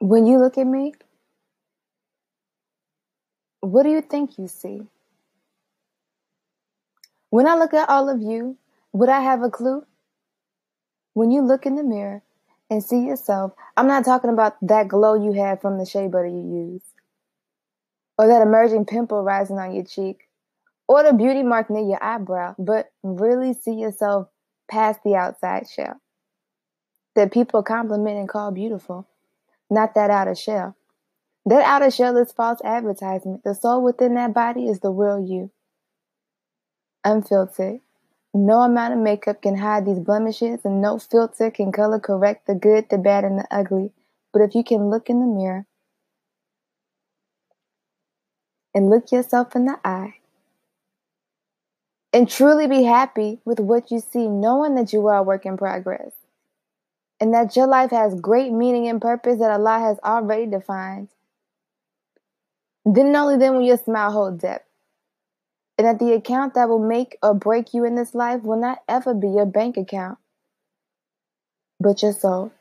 When you look at me, what do you think you see? When I look at all of you, would I have a clue? When you look in the mirror and see yourself, I'm not talking about that glow you had from the shea butter you use, or that emerging pimple rising on your cheek, or the beauty mark near your eyebrow, but really see yourself past the outside shell that people compliment and call beautiful, not that outer shell. That outer shell is false advertisement. The soul within that body is the real you. Unfiltered. No amount of makeup can hide these blemishes, and no filter can color correct the good, the bad, and the ugly. But if you can look in the mirror and look yourself in the eye and truly be happy with what you see, knowing that you are a work in progress and that your life has great meaning and purpose that Allah has already defined, then only then will your smile hold depth. And that the account that will make or break you in this life will not ever be your bank account, but your soul.